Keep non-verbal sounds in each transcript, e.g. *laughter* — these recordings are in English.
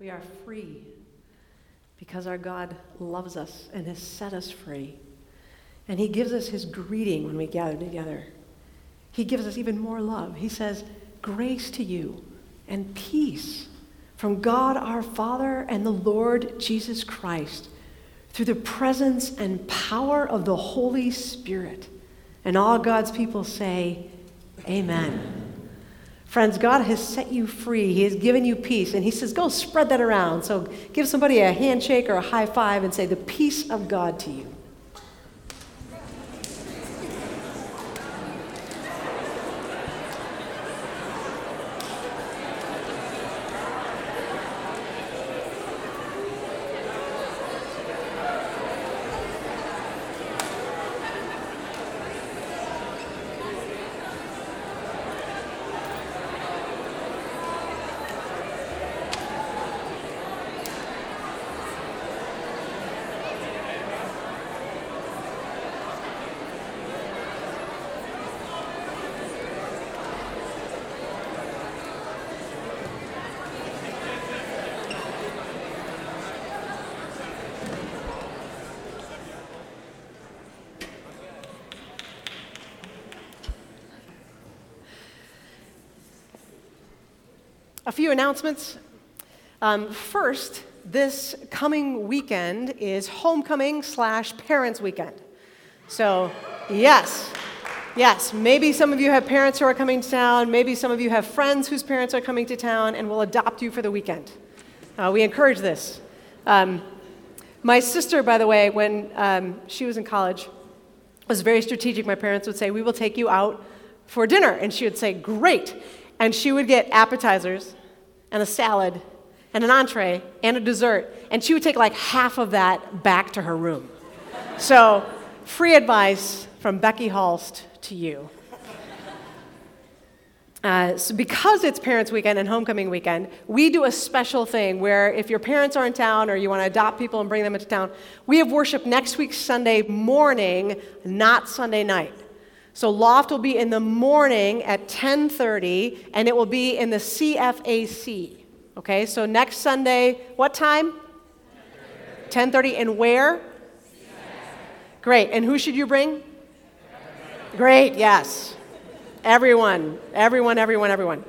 We are free because our God loves us and has set us free. And He gives us His greeting when we gather together. He gives us even more love. He says, Grace to you and peace from God our Father and the Lord Jesus Christ through the presence and power of the Holy Spirit. And all God's people say, Amen. Friends, God has set you free. He has given you peace. And He says, go spread that around. So give somebody a handshake or a high five and say, the peace of God to you. A few announcements. Um, first, this coming weekend is homecoming slash parents weekend. So, yes, yes, maybe some of you have parents who are coming to town, maybe some of you have friends whose parents are coming to town and will adopt you for the weekend. Uh, we encourage this. Um, my sister, by the way, when um, she was in college, was very strategic. My parents would say, We will take you out for dinner. And she would say, Great. And she would get appetizers and a salad and an entree and a dessert. And she would take like half of that back to her room. so, free advice from Becky Hulst to you. Uh, so because it's Parents Weekend and Homecoming Weekend, we do a special thing where if your parents are in town or you want to adopt people and bring them into town, we have worship next week Sunday morning, not Sunday night. So Loft will be in the morning at 10:30 and it will be in the CFAC. Okay? So next Sunday, what time? 10:30 and where? Great. And who should you bring? Great. Yes. Everyone. Everyone, everyone, everyone.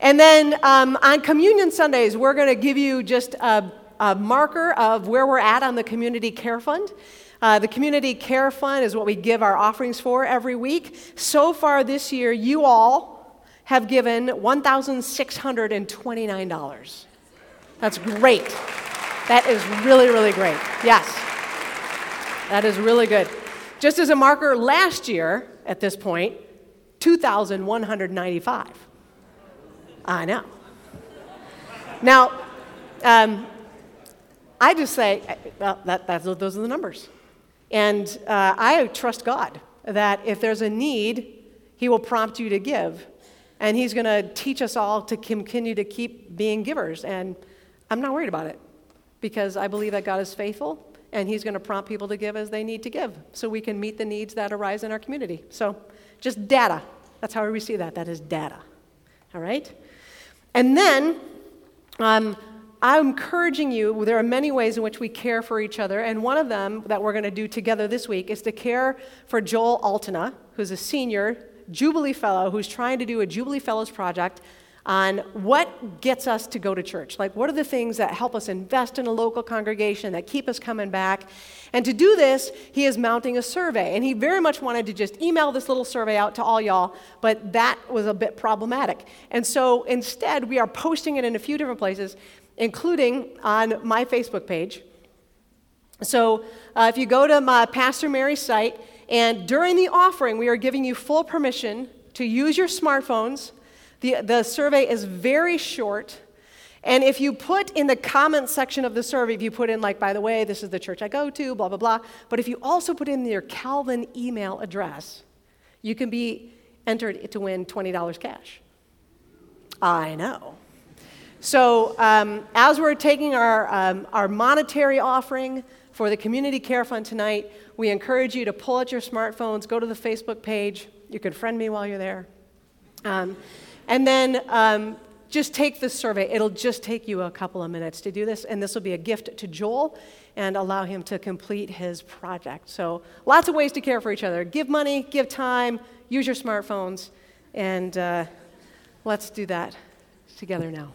And then um, on Communion Sundays, we're going to give you just a, a marker of where we're at on the Community Care Fund. Uh, the Community Care Fund is what we give our offerings for every week. So far this year, you all have given $1,629. That's great. That is really, really great. Yes. That is really good. Just as a marker, last year at this point, 2,195. I know. Now, um, I just say, well, that, those are the numbers. And uh, I trust God that if there's a need, He will prompt you to give. And He's going to teach us all to continue to keep being givers. And I'm not worried about it because I believe that God is faithful and He's going to prompt people to give as they need to give so we can meet the needs that arise in our community. So, just data. That's how we receive that. That is data. All right? And then, um, I'm encouraging you, there are many ways in which we care for each other, and one of them that we're going to do together this week is to care for Joel Altena, who's a senior Jubilee Fellow who's trying to do a Jubilee Fellows project on what gets us to go to church. Like, what are the things that help us invest in a local congregation, that keep us coming back? And to do this, he is mounting a survey. And he very much wanted to just email this little survey out to all y'all, but that was a bit problematic. And so instead, we are posting it in a few different places including on my Facebook page. So uh, if you go to my Pastor Mary's site, and during the offering, we are giving you full permission to use your smartphones. The, the survey is very short. And if you put in the comment section of the survey, if you put in, like, by the way, this is the church I go to, blah, blah, blah, but if you also put in your Calvin email address, you can be entered to win $20 cash. I know. So, um, as we're taking our, um, our monetary offering for the Community Care Fund tonight, we encourage you to pull out your smartphones, go to the Facebook page. You can friend me while you're there. Um, and then um, just take this survey. It'll just take you a couple of minutes to do this, and this will be a gift to Joel and allow him to complete his project. So, lots of ways to care for each other give money, give time, use your smartphones, and uh, let's do that together now.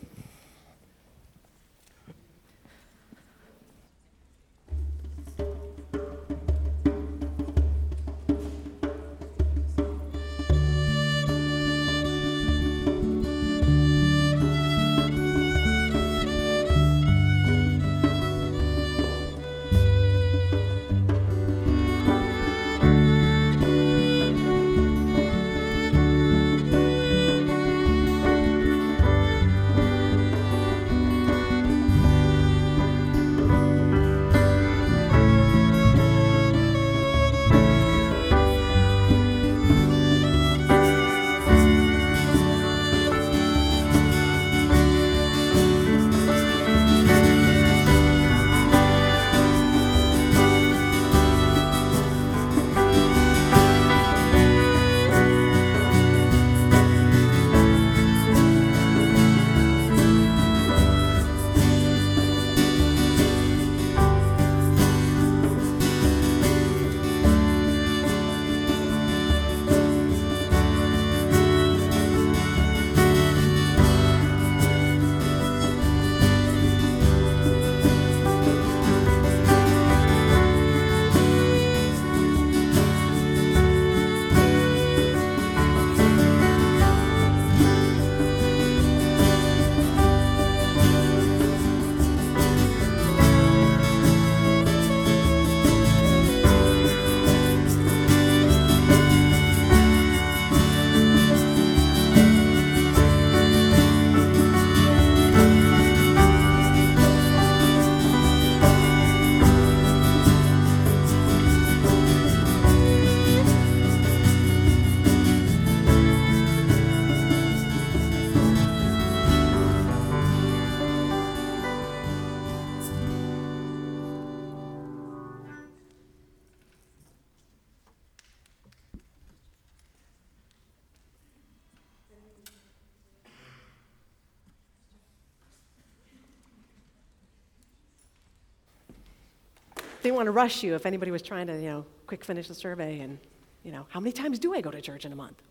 Didn't want to rush you if anybody was trying to, you know, quick finish the survey and, you know, how many times do I go to church in a month?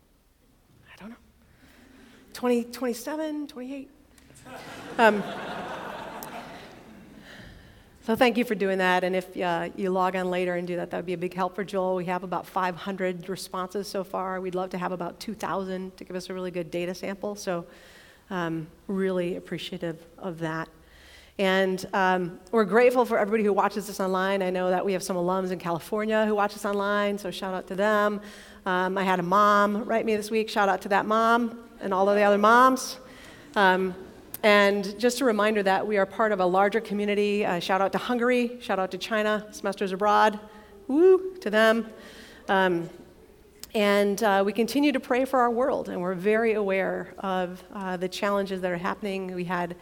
I don't know. 20, 27, 28? Um, so thank you for doing that. And if uh, you log on later and do that, that would be a big help for Joel. We have about 500 responses so far. We'd love to have about 2,000 to give us a really good data sample. So um, really appreciative of that. And um, we're grateful for everybody who watches this online. I know that we have some alums in California who watch us online, so shout out to them. Um, I had a mom write me this week. Shout out to that mom and all of the other moms. Um, and just a reminder that we are part of a larger community. Uh, shout out to Hungary. Shout out to China. Semesters abroad. Woo to them. Um, and uh, we continue to pray for our world, and we're very aware of uh, the challenges that are happening. We had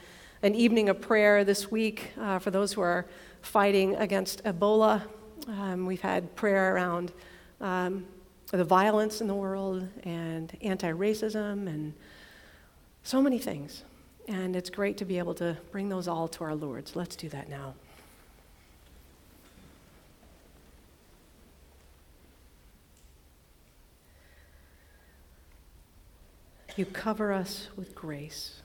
an evening of prayer this week uh, for those who are fighting against Ebola. Um, we've had prayer around um, the violence in the world and anti racism and so many things. And it's great to be able to bring those all to our Lord. So let's do that now. You cover us with grace.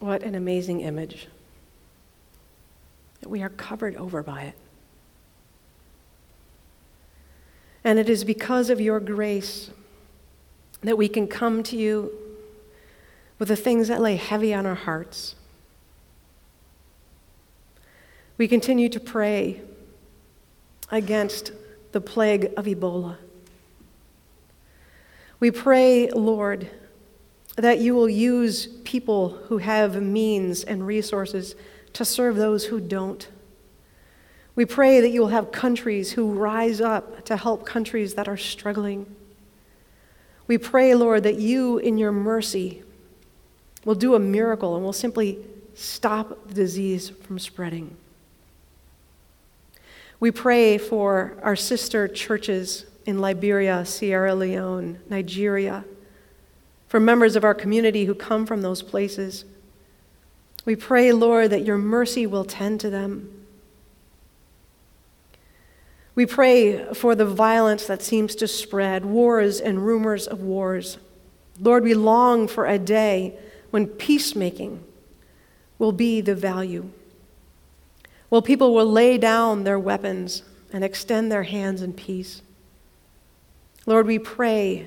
What an amazing image. That we are covered over by it. And it is because of your grace that we can come to you with the things that lay heavy on our hearts. We continue to pray against the plague of Ebola. We pray, Lord, that you will use people who have means and resources to serve those who don't. We pray that you will have countries who rise up to help countries that are struggling. We pray, Lord, that you, in your mercy, will do a miracle and will simply stop the disease from spreading. We pray for our sister churches in Liberia, Sierra Leone, Nigeria, for members of our community who come from those places. We pray, Lord, that your mercy will tend to them. We pray for the violence that seems to spread, wars and rumors of wars. Lord, we long for a day when peacemaking will be the value. Well, people will lay down their weapons and extend their hands in peace. Lord, we pray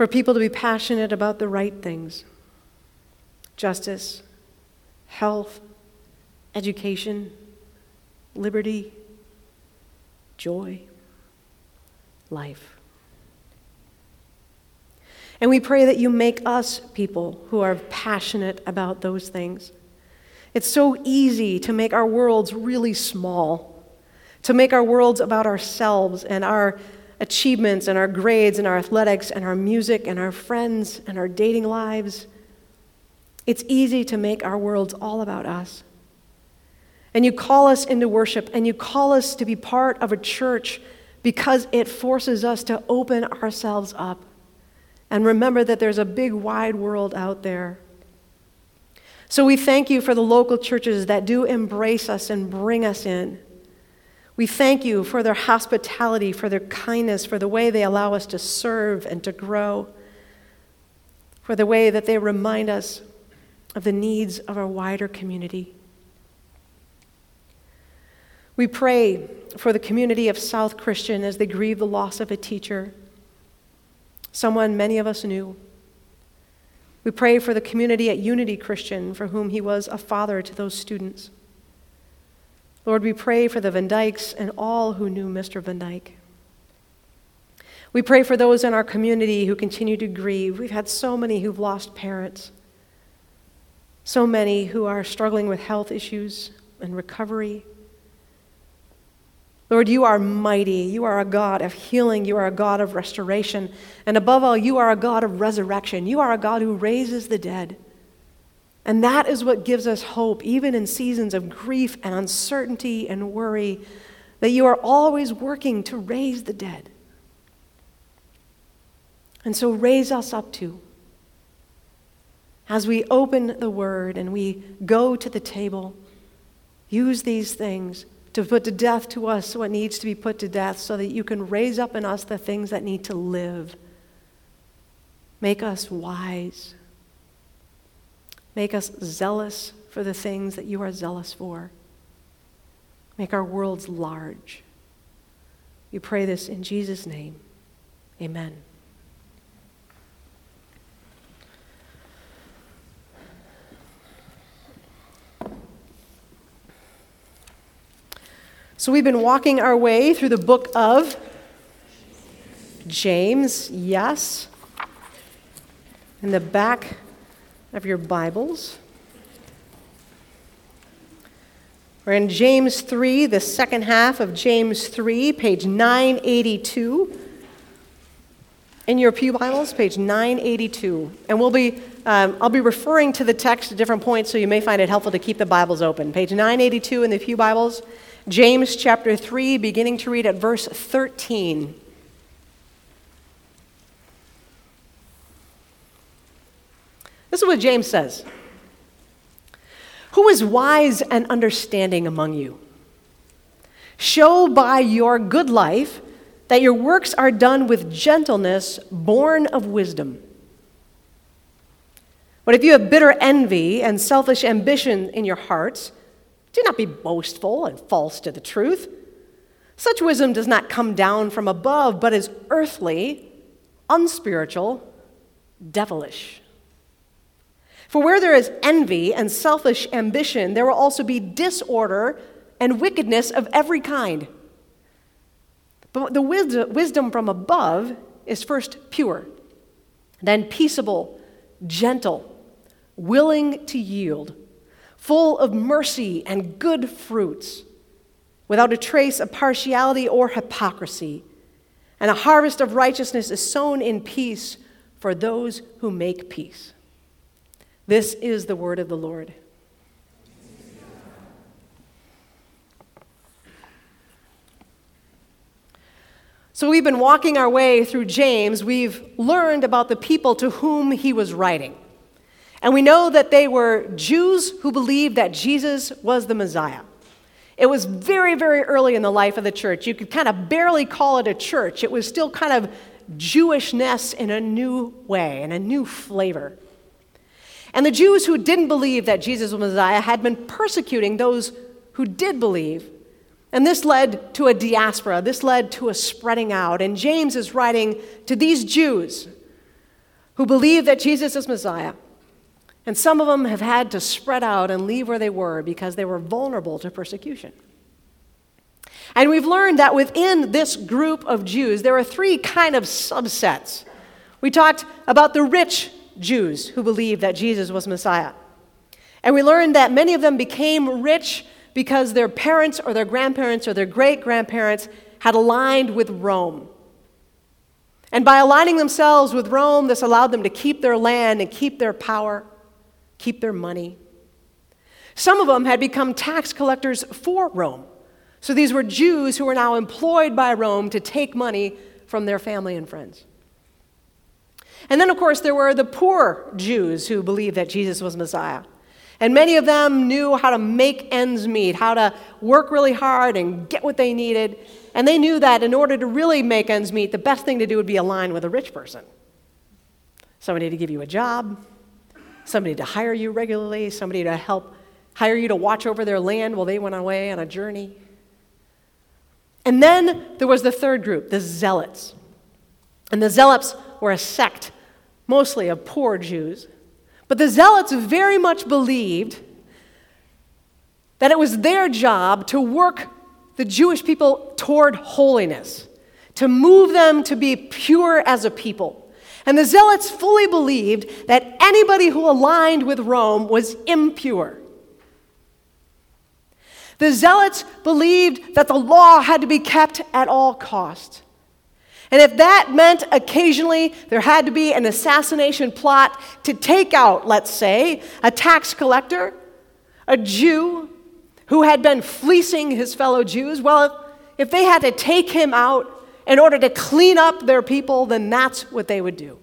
for people to be passionate about the right things justice, health, education, liberty, joy, life. And we pray that you make us people who are passionate about those things. It's so easy to make our worlds really small, to make our worlds about ourselves and our achievements and our grades and our athletics and our music and our friends and our dating lives. It's easy to make our worlds all about us. And you call us into worship and you call us to be part of a church because it forces us to open ourselves up and remember that there's a big, wide world out there. So we thank you for the local churches that do embrace us and bring us in. We thank you for their hospitality, for their kindness, for the way they allow us to serve and to grow, for the way that they remind us of the needs of our wider community. We pray for the community of South Christian as they grieve the loss of a teacher, someone many of us knew. We pray for the community at Unity Christian, for whom he was a father to those students. Lord, we pray for the Van Dykes and all who knew Mr. Van Dyke. We pray for those in our community who continue to grieve. We've had so many who've lost parents, so many who are struggling with health issues and recovery. Lord, you are mighty. You are a God of healing. You are a God of restoration. And above all, you are a God of resurrection. You are a God who raises the dead. And that is what gives us hope, even in seasons of grief and uncertainty and worry, that you are always working to raise the dead. And so raise us up too. As we open the word and we go to the table, use these things to put to death to us what needs to be put to death so that you can raise up in us the things that need to live. Make us wise. Make us zealous for the things that you are zealous for. Make our worlds large. We pray this in Jesus' name. Amen. So we've been walking our way through the book of James, yes. In the back of your Bibles. We're in James 3, the second half of James 3, page 982. In your Pew Bibles, page 982. And we'll be, um, I'll be referring to the text at different points, so you may find it helpful to keep the Bibles open. Page 982 in the Pew Bibles. James chapter 3, beginning to read at verse 13. This is what James says Who is wise and understanding among you? Show by your good life that your works are done with gentleness, born of wisdom. But if you have bitter envy and selfish ambition in your hearts, do not be boastful and false to the truth. Such wisdom does not come down from above, but is earthly, unspiritual, devilish. For where there is envy and selfish ambition, there will also be disorder and wickedness of every kind. But the wisdom from above is first pure, then peaceable, gentle, willing to yield full of mercy and good fruits, without a trace of partiality or hypocrisy. And a harvest of righteousness is sown in peace for those who make peace. This is the word of the Lord. So we've been walking our way through James. We've learned about the people to whom he was writing. And we know that they were Jews who believed that Jesus was the Messiah. It was very, very early in the life of the church. You could kind of barely call it a church. It was still kind of Jewishness in a new way, in a new flavor. And the Jews who didn't believe that Jesus was Messiah had been persecuting those who did believe. And this led to a diaspora, this led to a spreading out. And James is writing to these Jews who believe that Jesus is Messiah. And some of them have had to spread out and leave where they were because they were vulnerable to persecution. And we've learned that within this group of Jews, there are three kind of subsets. We talked about the rich Jews who believed that Jesus was Messiah. And we learned that many of them became rich because their parents or their grandparents or their great grandparents had aligned with Rome. And by aligning themselves with Rome, this allowed them to keep their land and keep their power, keep their money. Some of them had become tax collectors for Rome. So these were Jews who were now employed by Rome to take money from their family and friends. And then, of course, there were the poor Jews who believed that Jesus was Messiah. And many of them knew how to make ends meet, how to work really hard and get what they needed. And they knew that in order to really make ends meet, the best thing to do would be align with a rich person. Somebody to give you a job, somebody to hire you regularly, somebody to help hire you to watch over their land while they went away on a journey. And then there was the third group, the Zealots. And the Zealots were a sect, mostly of poor Jews. But the Zealots very much believed that it was their job to work the Jewish people toward holiness, to move them to be pure as a people. And the Zealots fully believed that anybody who aligned with Rome was impure. The Zealots believed that the law had to be kept at all costs. And if that meant occasionally there had to be an assassination plot to take out, let's say, a tax collector, a Jew who had been fleecing his fellow Jews, well, if they had to take him out in order to clean up their people, then that's what they would do.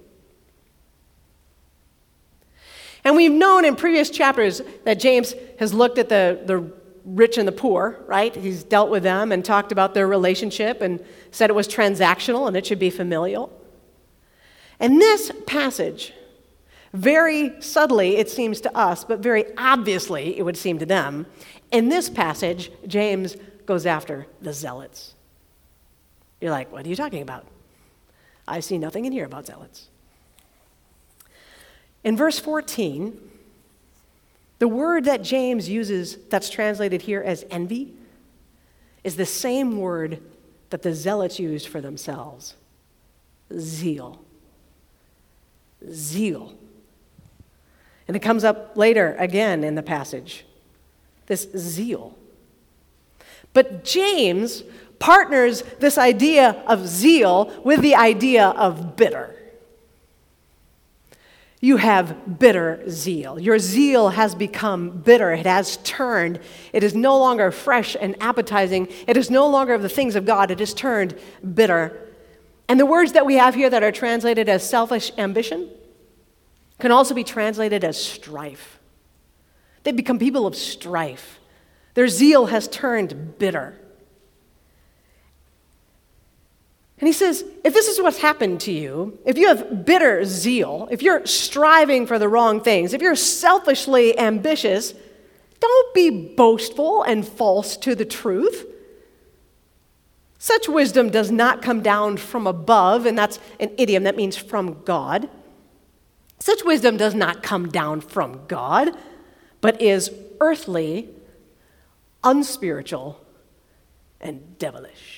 And we've known in previous chapters that James has looked at the, the rich and the poor, right? He's dealt with them and talked about their relationship and said it was transactional and it should be familial. And this passage, very subtly, it seems to us, but very obviously, it would seem to them, in this passage, James goes after the zealots. You're like, what are you talking about? I see nothing in here about zealots. In verse 14, the word that James uses, that's translated here as envy, is the same word that the zealots used for themselves zeal. Zeal. And it comes up later again in the passage this zeal. But James partners this idea of zeal with the idea of bitter. You have bitter zeal. Your zeal has become bitter. It has turned. It is no longer fresh and appetizing. It is no longer of the things of God. It is turned bitter. And the words that we have here that are translated as selfish ambition can also be translated as strife. They become people of strife. Their zeal has turned bitter. And he says, if this is what's happened to you, if you have bitter zeal, if you're striving for the wrong things, if you're selfishly ambitious, don't be boastful and false to the truth. Such wisdom does not come down from above, and that's an idiom that means from God. Such wisdom does not come down from God, but is earthly, unspiritual, and devilish.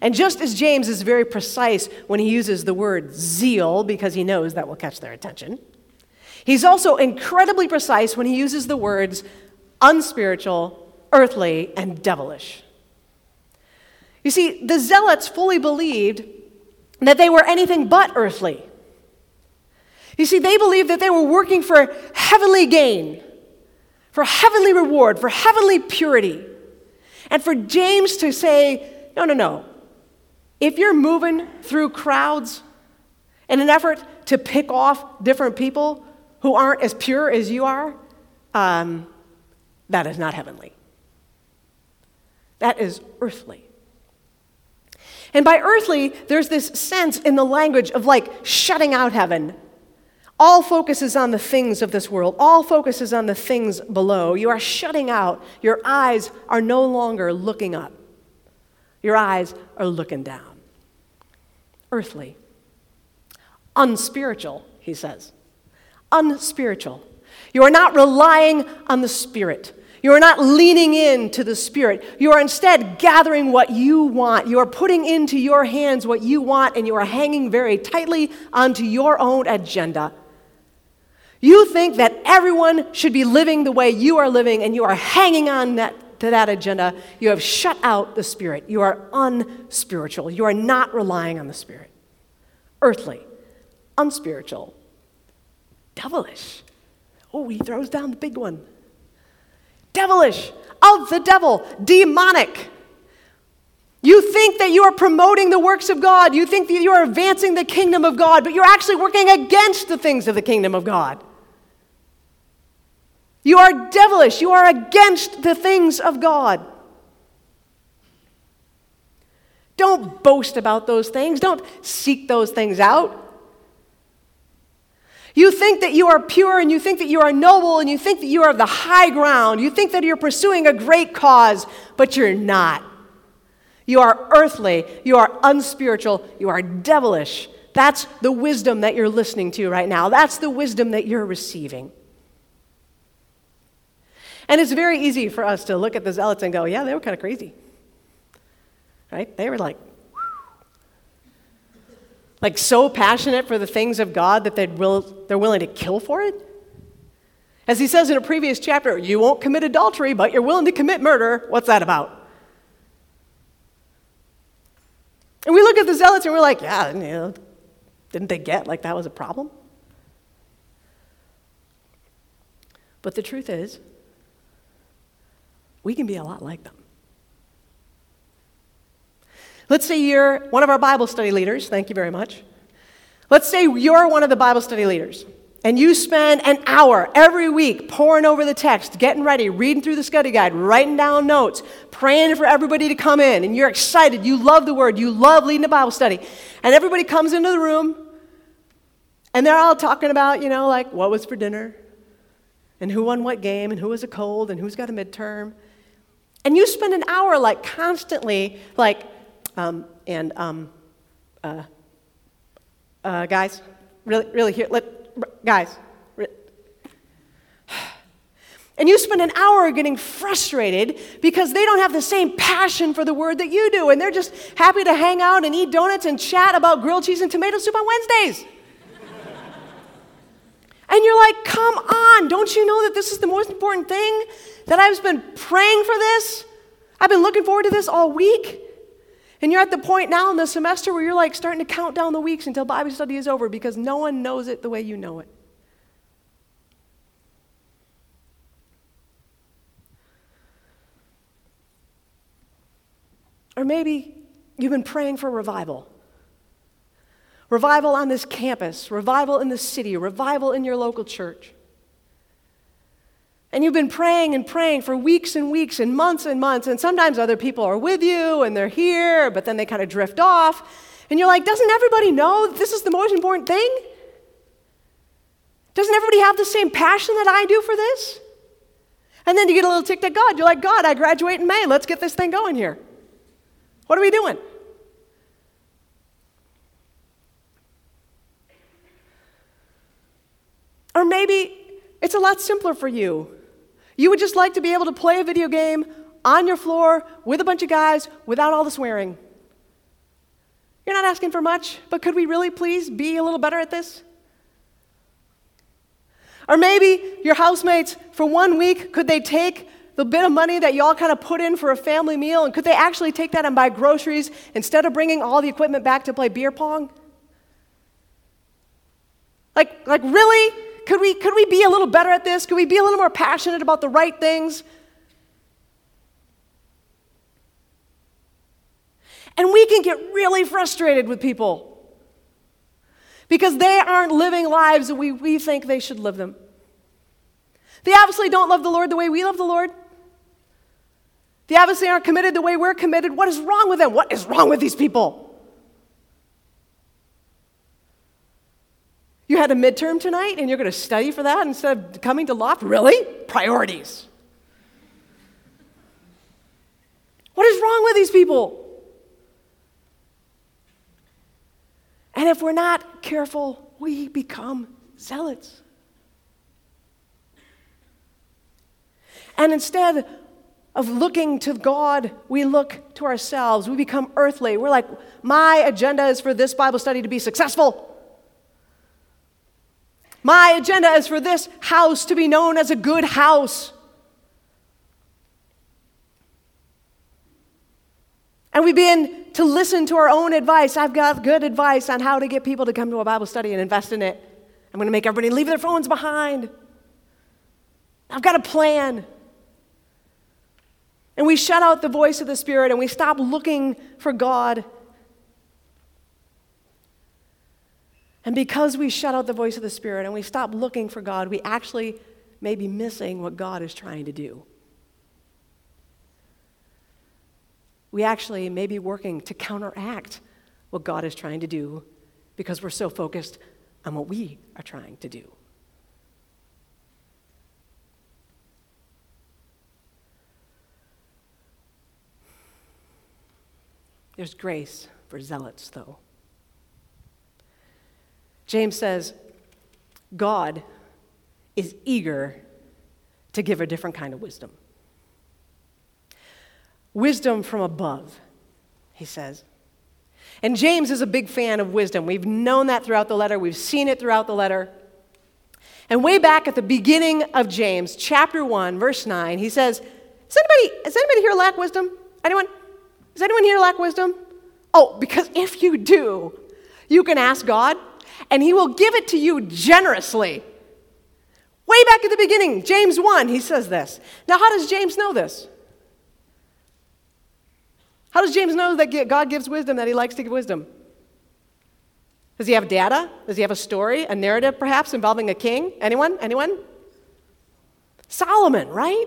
And just as James is very precise when he uses the word zeal, because he knows that will catch their attention, he's also incredibly precise when he uses the words unspiritual, earthly, and devilish. You see, the zealots fully believed that they were anything but earthly. You see, they believed that they were working for heavenly gain, for heavenly reward, for heavenly purity. And for James to say, no, no, no, If you're moving through crowds in an effort to pick off different people who aren't as pure as you are, um, that is not heavenly. That is earthly. And by earthly, there's this sense in the language of like shutting out heaven. All focus is on the things of this world, all focus is on the things below. You are shutting out. Your eyes are no longer looking up, your eyes are looking down. Earthly. Unspiritual, he says. Unspiritual. You are not relying on the Spirit. You are not leaning in to the Spirit. You are instead gathering what you want. You are putting into your hands what you want, and you are hanging very tightly onto your own agenda. You think that everyone should be living the way you are living, and you are hanging on that, to that agenda. You have shut out the Spirit. You are unspiritual. You are not relying on the Spirit. Earthly, unspiritual, devilish. Oh, he throws down the big one devilish, of the devil, demonic. You think that you are promoting the works of God. You think that you are advancing the kingdom of God, but you're actually working against the things of the kingdom of God. You are devilish. You are against the things of God. Don't boast about those things. Don't seek those things out. You think that you are pure and you think that you are noble and you think that you are of the high ground. You think that you're pursuing a great cause, but you're not. You are earthly, you are unspiritual, you are devilish. That's the wisdom that you're listening to right now. That's the wisdom that you're receiving. And it's very easy for us to look at the zealots and go, yeah, they were kind of crazy. Right? They were like, like so passionate for the things of God that they'd will, they're willing to kill for it? As he says in a previous chapter, you won't commit adultery, but you're willing to commit murder. What's that about? And we look at the zealots and we're like, yeah, you know, didn't they get like that was a problem? But the truth is, we can be a lot like them. Let's say you're one of our Bible study leaders. Thank you very much. Let's say you're one of the Bible study leaders and you spend an hour every week poring over the text, getting ready, reading through the study guide, writing down notes, praying for everybody to come in, and you're excited. You love the word. You love leading a Bible study. And everybody comes into the room and they're all talking about, you know, like what was for dinner and who won what game and who was a cold and who's got a midterm. And you spend an hour like constantly like um, and um, uh, uh, guys, really, really here, let, guys, and you spend an hour getting frustrated because they don't have the same passion for the word that you do, and they're just happy to hang out and eat donuts and chat about grilled cheese and tomato soup on Wednesdays. And you're like, come on, don't you know that this is the most important thing? That I've been praying for this? I've been looking forward to this all week. And you're at the point now in the semester where you're like starting to count down the weeks until Bible study is over because no one knows it the way you know it. Or maybe you've been praying for revival. Revival on this campus, revival in the city, revival in your local church. And you've been praying and praying for weeks and weeks and months and months, and sometimes other people are with you and they're here, but then they kind of drift off. And you're like, doesn't everybody know this is the most important thing? Doesn't everybody have the same passion that I do for this? And then you get a little ticked at God. You're like, God, I graduate in May. Let's get this thing going here. What are we doing? Or maybe it's a lot simpler for you. You would just like to be able to play a video game on your floor with a bunch of guys without all the swearing. You're not asking for much, but could we really please be a little better at this? Or maybe your housemates, for one week, could they take the bit of money that y'all kind of put in for a family meal and could they actually take that and buy groceries instead of bringing all the equipment back to play beer pong? Like, like really? Could we, could we be a little better at this? Could we be a little more passionate about the right things? And we can get really frustrated with people because they aren't living lives that we, we think they should live them. They obviously don't love the Lord the way we love the Lord. They obviously aren't committed the way we're committed. What is wrong with them? What is wrong with these people? You had a midterm tonight and you're going to study for that instead of coming to Loft? Really? Priorities. What is wrong with these people? And if we're not careful, we become zealots. And instead of looking to God, we look to ourselves. We become earthly. We're like, my agenda is for this Bible study to be successful. My agenda is for this house to be known as a good house. And we begin to listen to our own advice. I've got good advice on how to get people to come to a Bible study and invest in it. I'm going to make everybody leave their phones behind. I've got a plan. And we shut out the voice of the Spirit and we stop looking for God. And because we shut out the voice of the Spirit and we stop looking for God, we actually may be missing what God is trying to do. We actually may be working to counteract what God is trying to do because we're so focused on what we are trying to do. There's grace for zealots, though. James says, God is eager to give a different kind of wisdom. Wisdom from above, he says. And James is a big fan of wisdom. We've known that throughout the letter, we've seen it throughout the letter. And way back at the beginning of James, chapter 1, verse 9, he says, Does anybody, does anybody here lack wisdom? Anyone? Does anyone here lack wisdom? Oh, because if you do, you can ask God, and He will give it to you generously. Way back at the beginning, James 1, he says this. Now, how does James know this? How does James know that God gives wisdom, that He likes to give wisdom? Does he have data? Does he have a story, a narrative perhaps involving a king? Anyone? Anyone? Solomon, right?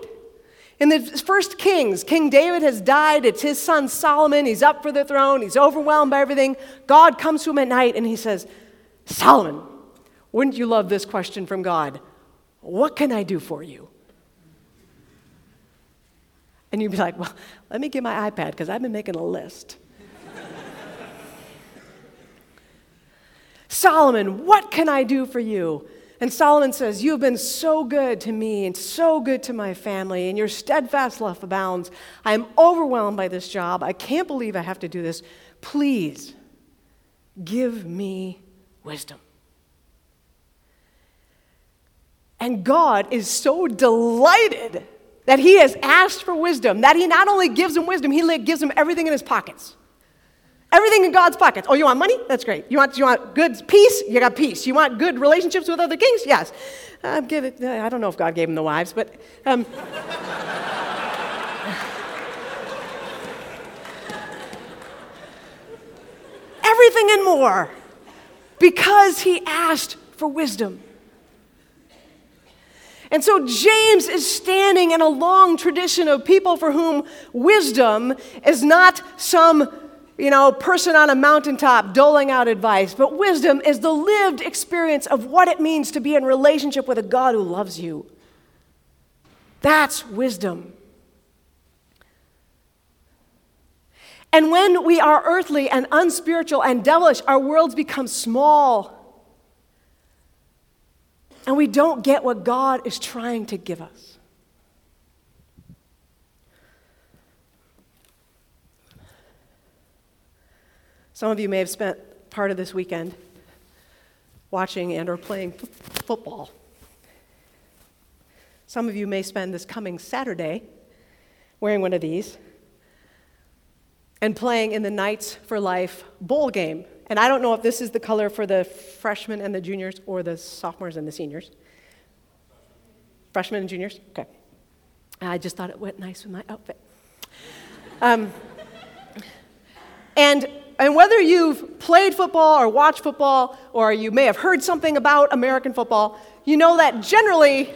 In the first Kings, King David has died. It's his son Solomon. He's up for the throne. He's overwhelmed by everything. God comes to him at night and he says, Solomon, wouldn't you love this question from God? What can I do for you? And you'd be like, well, let me get my iPad because I've been making a list. *laughs* Solomon, what can I do for you? And Solomon says, You have been so good to me and so good to my family, and your steadfast love abounds. I am overwhelmed by this job. I can't believe I have to do this. Please give me wisdom. And God is so delighted that he has asked for wisdom that he not only gives him wisdom, he gives him everything in his pockets. Everything in God's pockets. Oh, you want money? That's great. You want, you want good peace? You got peace. You want good relationships with other kings? Yes. Uh, give it, uh, I don't know if God gave him the wives, but. Um, *laughs* everything and more because he asked for wisdom. And so James is standing in a long tradition of people for whom wisdom is not some you know, person on a mountaintop doling out advice, but wisdom is the lived experience of what it means to be in relationship with a God who loves you. That's wisdom. And when we are earthly and unspiritual and devilish, our worlds become small. And we don't get what God is trying to give us. Some of you may have spent part of this weekend watching and or playing f- football. Some of you may spend this coming Saturday wearing one of these and playing in the Knights for Life bowl game. And I don't know if this is the color for the freshmen and the juniors or the sophomores and the seniors. Freshmen and juniors? Okay. I just thought it went nice with my outfit. Um, And, and whether you've played football or watched football, or you may have heard something about American football, you know that generally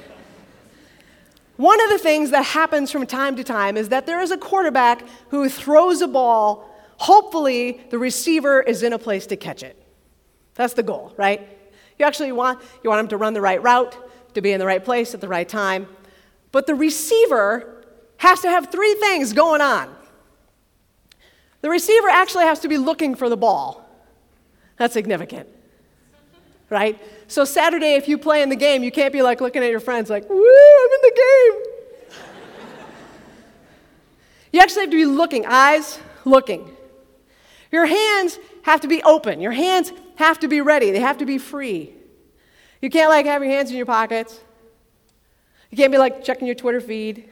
one of the things that happens from time to time is that there is a quarterback who throws a ball. Hopefully, the receiver is in a place to catch it. That's the goal, right? You actually want, you want him to run the right route, to be in the right place at the right time. But the receiver has to have three things going on. The receiver actually has to be looking for the ball. That's significant, right? So, Saturday, if you play in the game, you can't be like looking at your friends like, woo, I'm in the game. you actually have to be looking, eyes looking. Your hands have to be open. Your hands have to be ready. They have to be free. You can't like have your hands in your pockets. You can't be like checking your Twitter feed,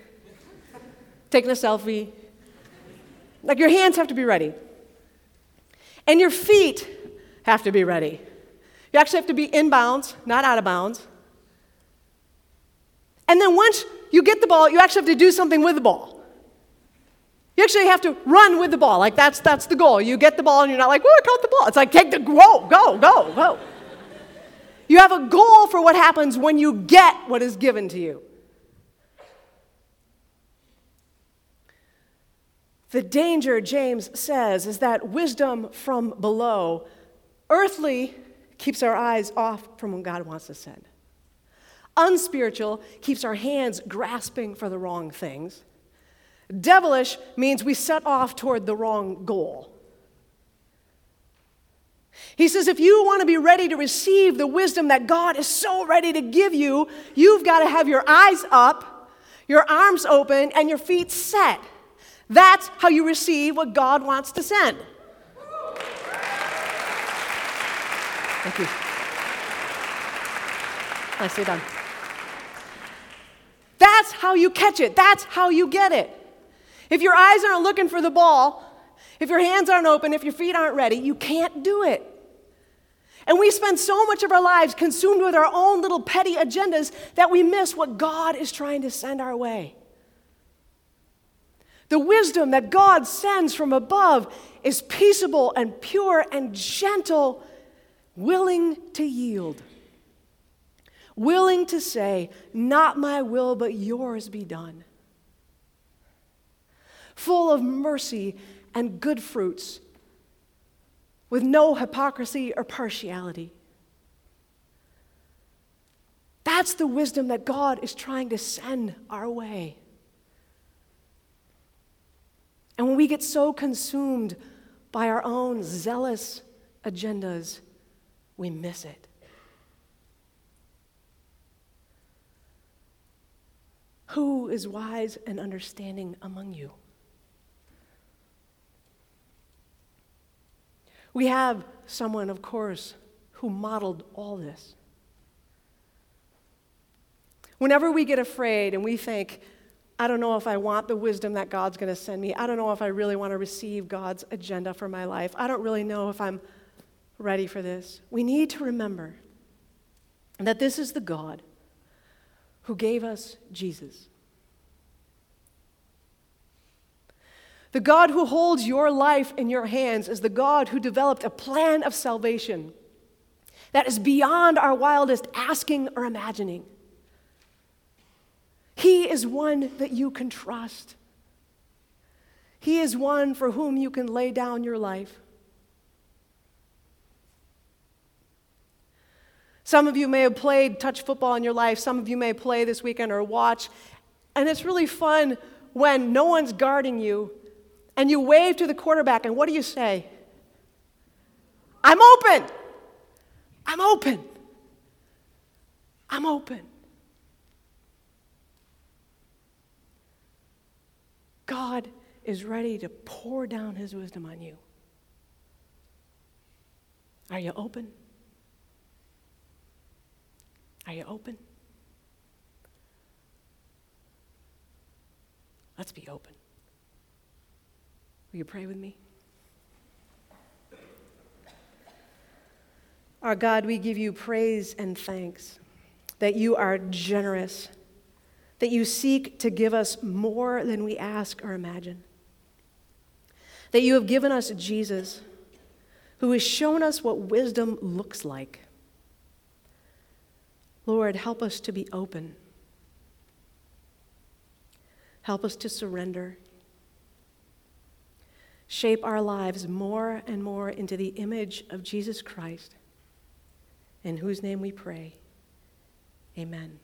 taking a selfie. Like your hands have to be ready. And your feet have to be ready. You actually have to be in bounds, not out of bounds. And then once you get the ball, you actually have to do something with the ball. You actually have to run with the ball. Like that's that's the goal. You get the ball and you're not like, "Oh, I caught the ball." It's like take the go, go, go, go. You have a goal for what happens when you get what is given to you. The danger, James says, is that wisdom from below, earthly, keeps our eyes off from what God wants to send. Unspiritual keeps our hands grasping for the wrong things. Devilish means we set off toward the wrong goal. He says, if you want to be ready to receive the wisdom that God is so ready to give you, you've got to have your eyes up, your arms open, and your feet set. That's how you receive what God wants to send. Thank you. Nicely done. That's how you catch it. That's how you get it. If your eyes aren't looking for the ball, if your hands aren't open, if your feet aren't ready, you can't do it. And we spend so much of our lives consumed with our own little petty agendas that we miss what God is trying to send our way. The wisdom that God sends from above is peaceable and pure and gentle, willing to yield, willing to say, Not my will, but yours be done. Full of mercy and good fruits, with no hypocrisy or partiality. That's the wisdom that God is trying to send our way. And when we get so consumed by our own zealous agendas, we miss it. Who is wise and understanding among you? We have someone, of course, who modeled all this. Whenever we get afraid and we think, I don't know if I want the wisdom that God's going to send me. I don't know if I really want to receive God's agenda for my life. I don't really know if I'm ready for this. We need to remember that this is the God who gave us Jesus. The God who holds your life in your hands is the God who developed a plan of salvation that is beyond our wildest asking or imagining. He is one that you can trust. He is one for whom you can lay down your life. Some of you may have played touch football in your life. Some of you may play this weekend or watch. And it's really fun when no one's guarding you and you wave to the quarterback, and what do you say? I'm open. I'm open. I'm open. God is ready to pour down his wisdom on you. Are you open? Are you open? Let's be open. Will you pray with me? Our God, we give you praise and thanks that you are generous that you seek to give us more than we ask or imagine. that you have given us Jesus, who has shown us what wisdom looks like. Lord, help us to be open. Help us to surrender. Shape our lives more and more into the image of Jesus Christ, in whose name we pray. Amen.